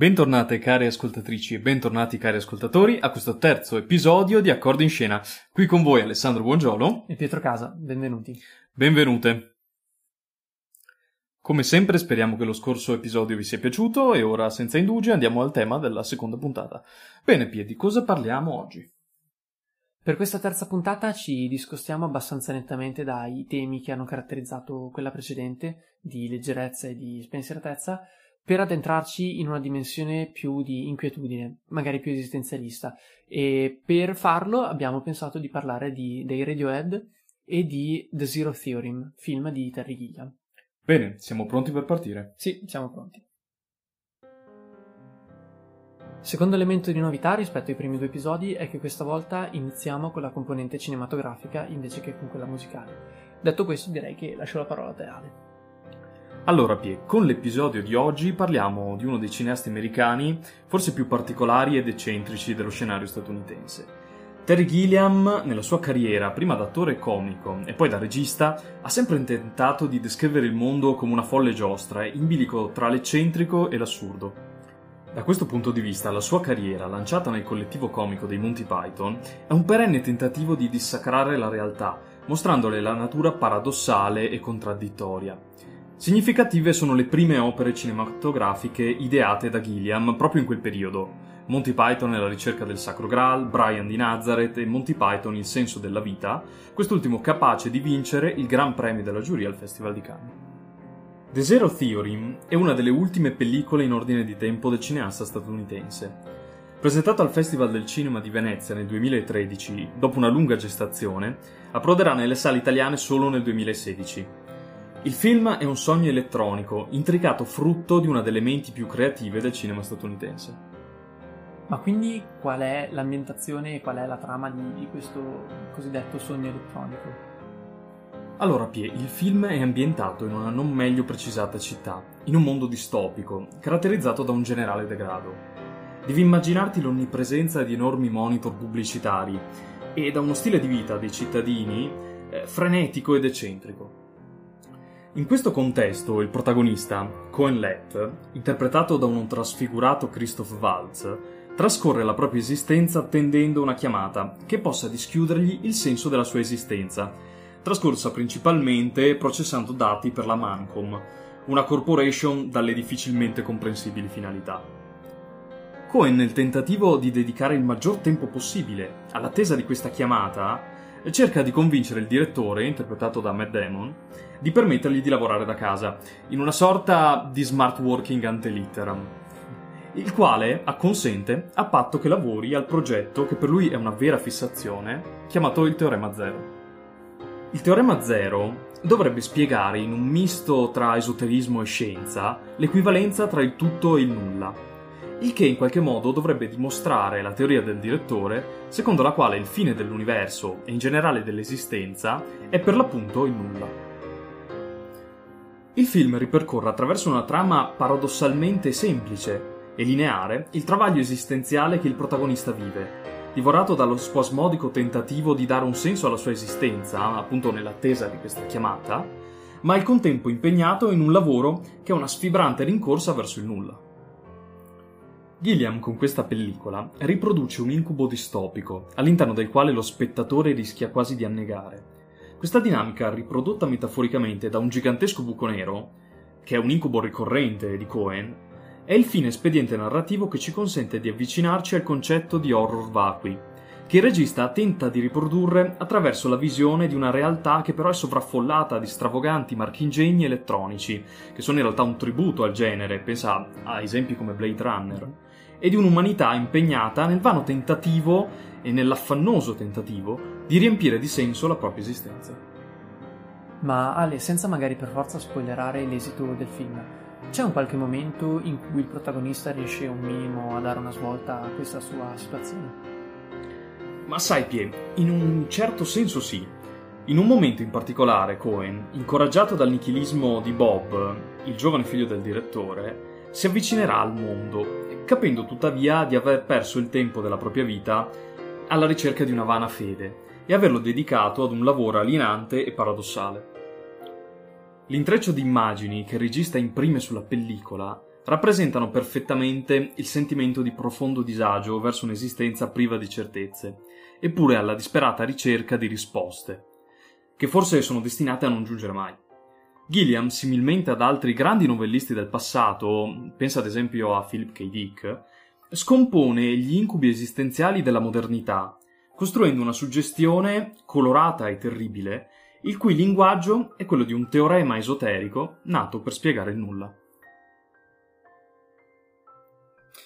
Bentornate cari ascoltatrici e bentornati cari ascoltatori a questo terzo episodio di Accordi in Scena. Qui con voi Alessandro Buongiolo e Pietro Casa, benvenuti. Benvenute. Come sempre speriamo che lo scorso episodio vi sia piaciuto e ora senza indugi andiamo al tema della seconda puntata. Bene Pie, di cosa parliamo oggi? Per questa terza puntata ci discostiamo abbastanza nettamente dai temi che hanno caratterizzato quella precedente, di leggerezza e di spensieratezza, per addentrarci in una dimensione più di inquietudine, magari più esistenzialista. E per farlo abbiamo pensato di parlare di, dei Radiohead e di The Zero Theorem, film di Terry Gilliam. Bene, siamo pronti per partire? Sì, siamo pronti. Secondo elemento di novità rispetto ai primi due episodi è che questa volta iniziamo con la componente cinematografica invece che con quella musicale. Detto questo direi che lascio la parola a te Ale. Allora Pie, con l'episodio di oggi parliamo di uno dei cineasti americani forse più particolari ed eccentrici dello scenario statunitense. Terry Gilliam, nella sua carriera, prima da attore comico e poi da regista, ha sempre tentato di descrivere il mondo come una folle giostra, in bilico tra l'eccentrico e l'assurdo. Da questo punto di vista, la sua carriera, lanciata nel collettivo comico dei Monty Python, è un perenne tentativo di dissacrare la realtà, mostrandole la natura paradossale e contraddittoria. Significative sono le prime opere cinematografiche ideate da Gilliam proprio in quel periodo. Monty Python e la ricerca del Sacro Graal, Brian di Nazareth e Monty Python Il senso della vita, quest'ultimo capace di vincere il Gran Premio della giuria al Festival di Cannes. The Zero Theory è una delle ultime pellicole in ordine di tempo del cineasta statunitense. Presentato al Festival del Cinema di Venezia nel 2013, dopo una lunga gestazione, approderà nelle sale italiane solo nel 2016. Il film è un sogno elettronico, intricato frutto di una delle menti più creative del cinema statunitense. Ma quindi qual è l'ambientazione e qual è la trama di, di questo cosiddetto sogno elettronico? Allora, Pie, il film è ambientato in una non meglio precisata città, in un mondo distopico, caratterizzato da un generale degrado. Devi immaginarti l'onnipresenza di enormi monitor pubblicitari e da uno stile di vita dei cittadini eh, frenetico ed eccentrico. In questo contesto, il protagonista, Cohen Lett, interpretato da un trasfigurato Christoph Waltz, trascorre la propria esistenza attendendo una chiamata che possa dischiudergli il senso della sua esistenza trascorsa principalmente processando dati per la Mancom, una corporation dalle difficilmente comprensibili finalità. Cohen, nel tentativo di dedicare il maggior tempo possibile all'attesa di questa chiamata, cerca di convincere il direttore, interpretato da Matt Damon, di permettergli di lavorare da casa, in una sorta di smart working ante litteram, il quale acconsente a patto che lavori al progetto che per lui è una vera fissazione, chiamato il Teorema Zero. Il teorema zero dovrebbe spiegare in un misto tra esoterismo e scienza l'equivalenza tra il tutto e il nulla, il che in qualche modo dovrebbe dimostrare la teoria del direttore secondo la quale il fine dell'universo e in generale dell'esistenza è per l'appunto il nulla. Il film ripercorre attraverso una trama paradossalmente semplice e lineare il travaglio esistenziale che il protagonista vive, divorato dallo spasmodico tentativo di dare un senso alla sua esistenza, appunto nell'attesa di questa chiamata, ma al contempo impegnato in un lavoro che è una sfibrante rincorsa verso il nulla. Gilliam con questa pellicola riproduce un incubo distopico, all'interno del quale lo spettatore rischia quasi di annegare. Questa dinamica, riprodotta metaforicamente da un gigantesco buco nero, che è un incubo ricorrente di Cohen, è il fine espediente narrativo che ci consente di avvicinarci al concetto di horror vacui, che il regista tenta di riprodurre attraverso la visione di una realtà che però è sovraffollata di stravoganti marchingegni elettronici, che sono in realtà un tributo al genere, pensa a esempi come Blade Runner, e di un'umanità impegnata nel vano tentativo e nell'affannoso tentativo di riempire di senso la propria esistenza. Ma Ale, senza magari per forza spoilerare l'esito del film, c'è un qualche momento in cui il protagonista riesce un minimo a dare una svolta a questa sua situazione? Ma sai, Pie, in un certo senso sì. In un momento in particolare, Cohen, incoraggiato dal nichilismo di Bob, il giovane figlio del direttore, si avvicinerà al mondo, capendo tuttavia di aver perso il tempo della propria vita alla ricerca di una vana fede e averlo dedicato ad un lavoro alienante e paradossale. L'intreccio di immagini che il regista imprime sulla pellicola rappresentano perfettamente il sentimento di profondo disagio verso un'esistenza priva di certezze, eppure alla disperata ricerca di risposte, che forse sono destinate a non giungere mai. Gilliam, similmente ad altri grandi novellisti del passato, pensa ad esempio a Philip K. Dick, scompone gli incubi esistenziali della modernità, costruendo una suggestione colorata e terribile, il cui linguaggio è quello di un teorema esoterico nato per spiegare il nulla.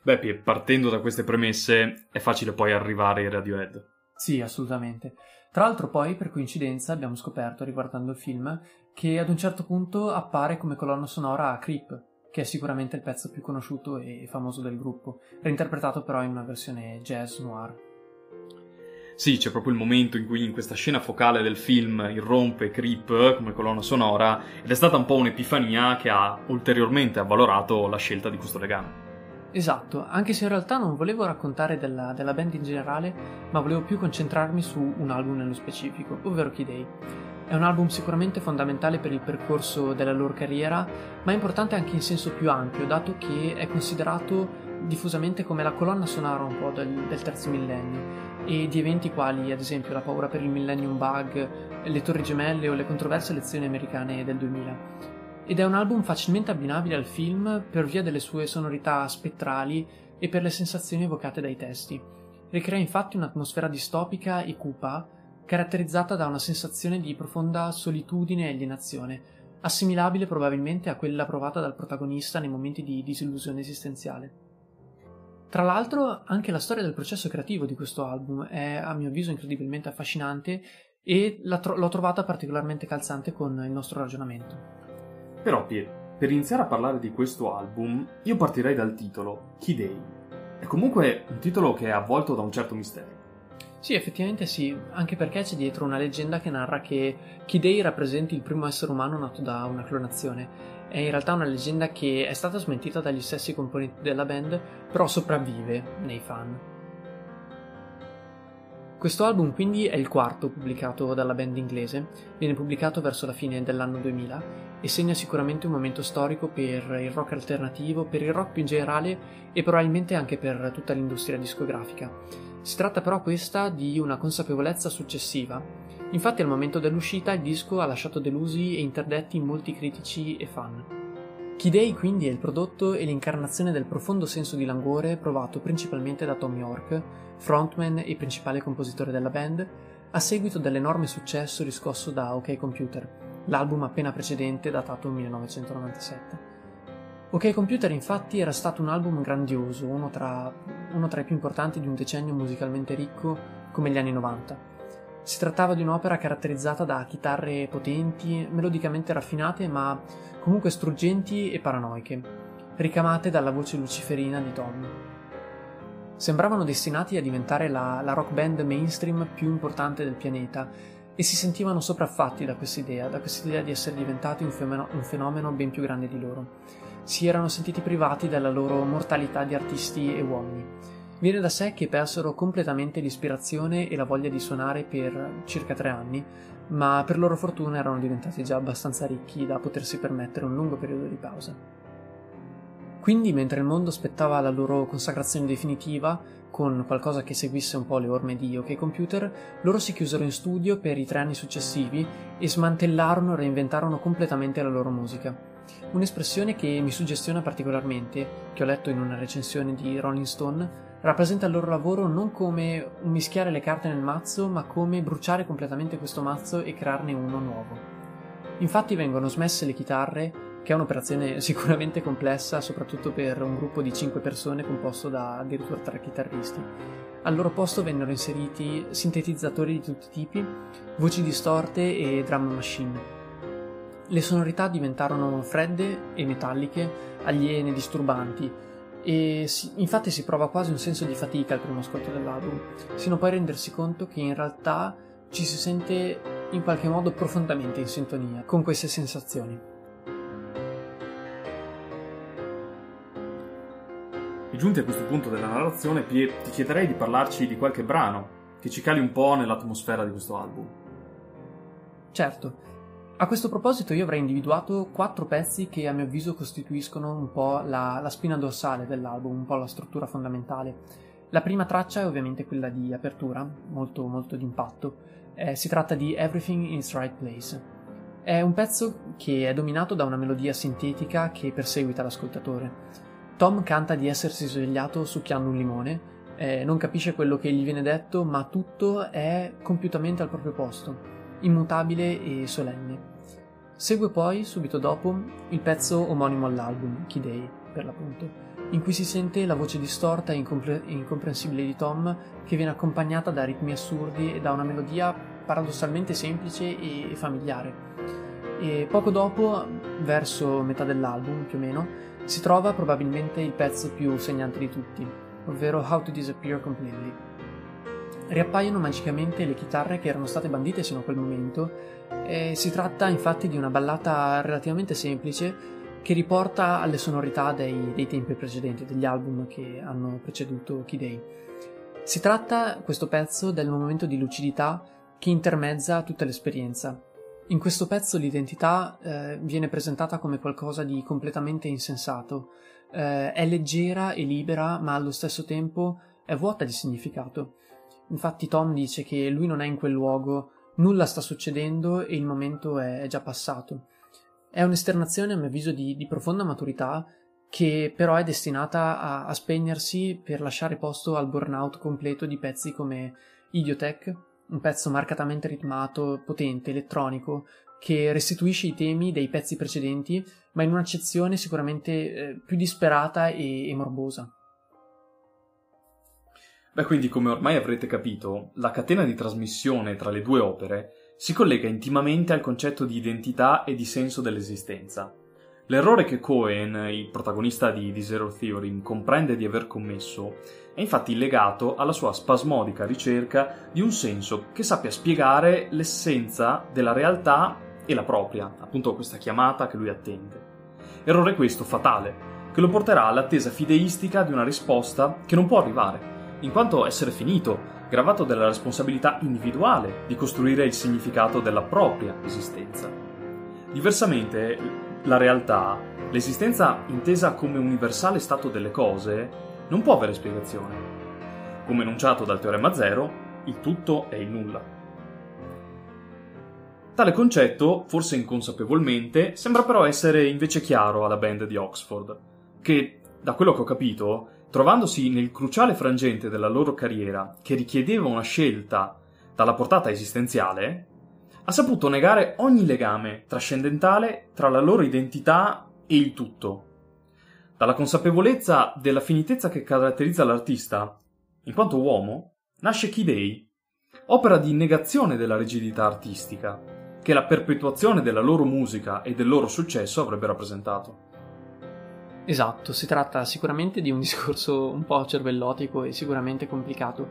Beh, partendo da queste premesse, è facile poi arrivare ai Radiohead. Sì, assolutamente. Tra l'altro poi, per coincidenza, abbiamo scoperto, riguardando il film, che ad un certo punto appare come colonna sonora a Creep, che è sicuramente il pezzo più conosciuto e famoso del gruppo, reinterpretato però in una versione jazz noir. Sì, c'è proprio il momento in cui in questa scena focale del film irrompe Creep come colonna sonora ed è stata un po' un'epifania che ha ulteriormente avvalorato la scelta di questo legame. Esatto, anche se in realtà non volevo raccontare della, della, band in generale, ma volevo più concentrarmi su un album nello specifico, ovvero Key Day. È un album sicuramente fondamentale per il percorso della loro carriera, ma importante anche in senso più ampio, dato che è considerato diffusamente come la colonna sonora un po' del, del terzo millennio e di eventi quali ad esempio la paura per il Millennium Bug, le Torri Gemelle o le controverse elezioni americane del 2000 ed è un album facilmente abbinabile al film per via delle sue sonorità spettrali e per le sensazioni evocate dai testi. Ricrea infatti un'atmosfera distopica e cupa, caratterizzata da una sensazione di profonda solitudine e alienazione, assimilabile probabilmente a quella provata dal protagonista nei momenti di disillusione esistenziale. Tra l'altro, anche la storia del processo creativo di questo album è, a mio avviso, incredibilmente affascinante e l'ho trovata particolarmente calzante con il nostro ragionamento. Però, Pie, per iniziare a parlare di questo album, io partirei dal titolo, Key È comunque un titolo che è avvolto da un certo mistero. Sì, effettivamente sì, anche perché c'è dietro una leggenda che narra che Key rappresenti il primo essere umano nato da una clonazione. È in realtà una leggenda che è stata smentita dagli stessi componenti della band, però sopravvive nei fan. Questo album quindi è il quarto pubblicato dalla band inglese, viene pubblicato verso la fine dell'anno 2000 e segna sicuramente un momento storico per il rock alternativo, per il rock più in generale e probabilmente anche per tutta l'industria discografica. Si tratta però questa di una consapevolezza successiva. Infatti al momento dell'uscita il disco ha lasciato delusi e interdetti molti critici e fan. Day quindi è il prodotto e l'incarnazione del profondo senso di languore provato principalmente da Tom York, frontman e principale compositore della band, a seguito dell'enorme successo riscosso da OK Computer, l'album appena precedente datato 1997. Ok Computer infatti era stato un album grandioso, uno tra, uno tra i più importanti di un decennio musicalmente ricco come gli anni 90. Si trattava di un'opera caratterizzata da chitarre potenti, melodicamente raffinate ma comunque struggenti e paranoiche, ricamate dalla voce luciferina di Tom. Sembravano destinati a diventare la, la rock band mainstream più importante del pianeta e si sentivano sopraffatti da questa idea, da questa idea di essere diventati un fenomeno, un fenomeno ben più grande di loro. Si erano sentiti privati della loro mortalità di artisti e uomini. Viene da sé che persero completamente l'ispirazione e la voglia di suonare per circa tre anni, ma per loro fortuna erano diventati già abbastanza ricchi da potersi permettere un lungo periodo di pausa. Quindi, mentre il mondo aspettava la loro consacrazione definitiva, con qualcosa che seguisse un po' le orme di OK Computer, loro si chiusero in studio per i tre anni successivi e smantellarono e reinventarono completamente la loro musica. Un'espressione che mi suggestiona particolarmente, che ho letto in una recensione di Rolling Stone, rappresenta il loro lavoro non come un mischiare le carte nel mazzo, ma come bruciare completamente questo mazzo e crearne uno nuovo. Infatti vengono smesse le chitarre, che è un'operazione sicuramente complessa, soprattutto per un gruppo di 5 persone composto da addirittura 3 chitarristi. Al loro posto vennero inseriti sintetizzatori di tutti i tipi, voci distorte e drum machine. Le sonorità diventarono fredde e metalliche, aliene, disturbanti, e si, infatti si prova quasi un senso di fatica al primo ascolto dell'album, sino poi a rendersi conto che in realtà ci si sente in qualche modo profondamente in sintonia con queste sensazioni. E giunti a questo punto della narrazione, Pie, ti chiederei di parlarci di qualche brano che ci cali un po' nell'atmosfera di questo album. Certo. A questo proposito io avrei individuato quattro pezzi che a mio avviso costituiscono un po' la, la spina dorsale dell'album, un po' la struttura fondamentale. La prima traccia è ovviamente quella di apertura, molto molto d'impatto. Eh, si tratta di Everything in its Right Place. È un pezzo che è dominato da una melodia sintetica che perseguita l'ascoltatore. Tom canta di essersi svegliato succhiando un limone, eh, non capisce quello che gli viene detto, ma tutto è compiutamente al proprio posto immutabile e solenne. Segue poi, subito dopo, il pezzo omonimo all'album, Key Day, per l'appunto, in cui si sente la voce distorta e incompre- incomprensibile di Tom che viene accompagnata da ritmi assurdi e da una melodia paradossalmente semplice e familiare. E poco dopo, verso metà dell'album più o meno, si trova probabilmente il pezzo più segnante di tutti, ovvero How to Disappear Completely riappaiono magicamente le chitarre che erano state bandite sino a quel momento e si tratta infatti di una ballata relativamente semplice che riporta alle sonorità dei, dei tempi precedenti, degli album che hanno preceduto Key Day. Si tratta, questo pezzo, del momento di lucidità che intermezza tutta l'esperienza. In questo pezzo l'identità eh, viene presentata come qualcosa di completamente insensato, eh, è leggera e libera ma allo stesso tempo è vuota di significato. Infatti Tom dice che lui non è in quel luogo, nulla sta succedendo e il momento è già passato. È un'esternazione, a mio avviso, di, di profonda maturità che però è destinata a, a, spegnersi per lasciare posto al burnout completo di pezzi come Idiotech, un pezzo marcatamente ritmato, potente, elettronico, che restituisce i temi dei pezzi precedenti, ma in un'accezione sicuramente eh, più disperata e, e morbosa. Beh, quindi come ormai avrete capito, la catena di trasmissione tra le due opere si collega intimamente al concetto di identità e di senso dell'esistenza. L'errore che Cohen, il protagonista di, The Zero Theory, comprende di aver commesso è infatti legato alla sua spasmodica ricerca di un senso che sappia spiegare l'essenza della realtà e la propria, appunto questa chiamata che lui attende. Errore questo fatale, che lo porterà all'attesa fideistica di una risposta che non può arrivare in quanto essere finito, gravato dalla responsabilità individuale di costruire il significato della propria esistenza. Diversamente, la realtà, l'esistenza intesa come universale stato delle cose, non può avere spiegazione. Come enunciato dal teorema zero, il tutto è il nulla. Tale concetto, forse inconsapevolmente, sembra però essere invece chiaro alla band di Oxford, che, da quello che ho capito, trovandosi nel cruciale frangente della loro carriera che richiedeva una scelta dalla portata esistenziale, ha saputo negare ogni legame trascendentale tra la loro identità e il tutto. Dalla consapevolezza della finitezza che caratterizza l'artista, in quanto uomo, nasce Kidei, opera di negazione della rigidità artistica, che la perpetuazione della loro musica e del loro successo avrebbe rappresentato. Esatto, si tratta sicuramente di un discorso un po' cervellotico e sicuramente complicato,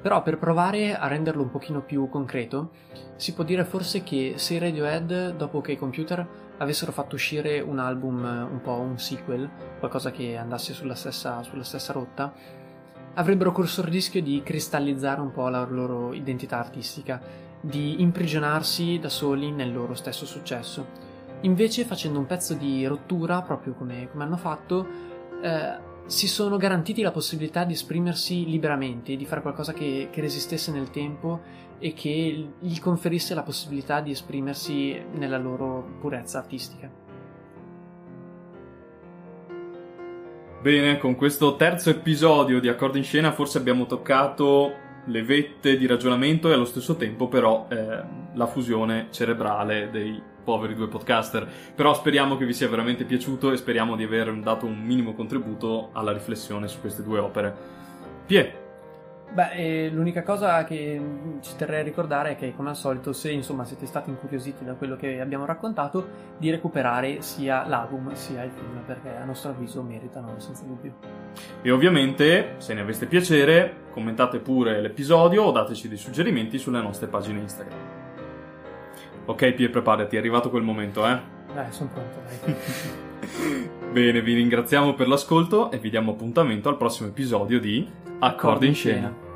però per provare a renderlo un pochino più concreto, si può dire forse che se i Radiohead, dopo che i computer avessero fatto uscire un album un po' un sequel, qualcosa che andasse sulla stessa, sulla stessa rotta, avrebbero corso il rischio di cristallizzare un po' la loro identità artistica, di imprigionarsi da soli nel loro stesso successo Invece, facendo un pezzo di rottura, proprio come, come hanno fatto, eh, si sono garantiti la possibilità di esprimersi liberamente, di fare qualcosa che, che resistesse nel tempo e che gli conferisse la possibilità di esprimersi nella loro purezza artistica. Bene, con questo terzo episodio di Accordo in Scena forse abbiamo toccato le vette di ragionamento e allo stesso tempo però eh, la fusione cerebrale dei poveri due podcaster, però speriamo che vi sia veramente piaciuto e speriamo di aver dato un minimo contributo alla riflessione su queste due opere. Pie. Beh, eh, l'unica cosa che ci terrei a ricordare è che, come al solito, se insomma siete stati incuriositi da quello che abbiamo raccontato, di recuperare sia l'album sia il film, perché a nostro avviso meritano senza dubbio. E ovviamente, se ne aveste piacere, commentate pure l'episodio o dateci dei suggerimenti sulle nostre pagine Instagram. Ok, Pie, preparati, è arrivato quel momento, eh? Dai, sono pronto, dai. Bene, vi ringraziamo per l'ascolto e vi diamo appuntamento al prossimo episodio di Accordo in scena.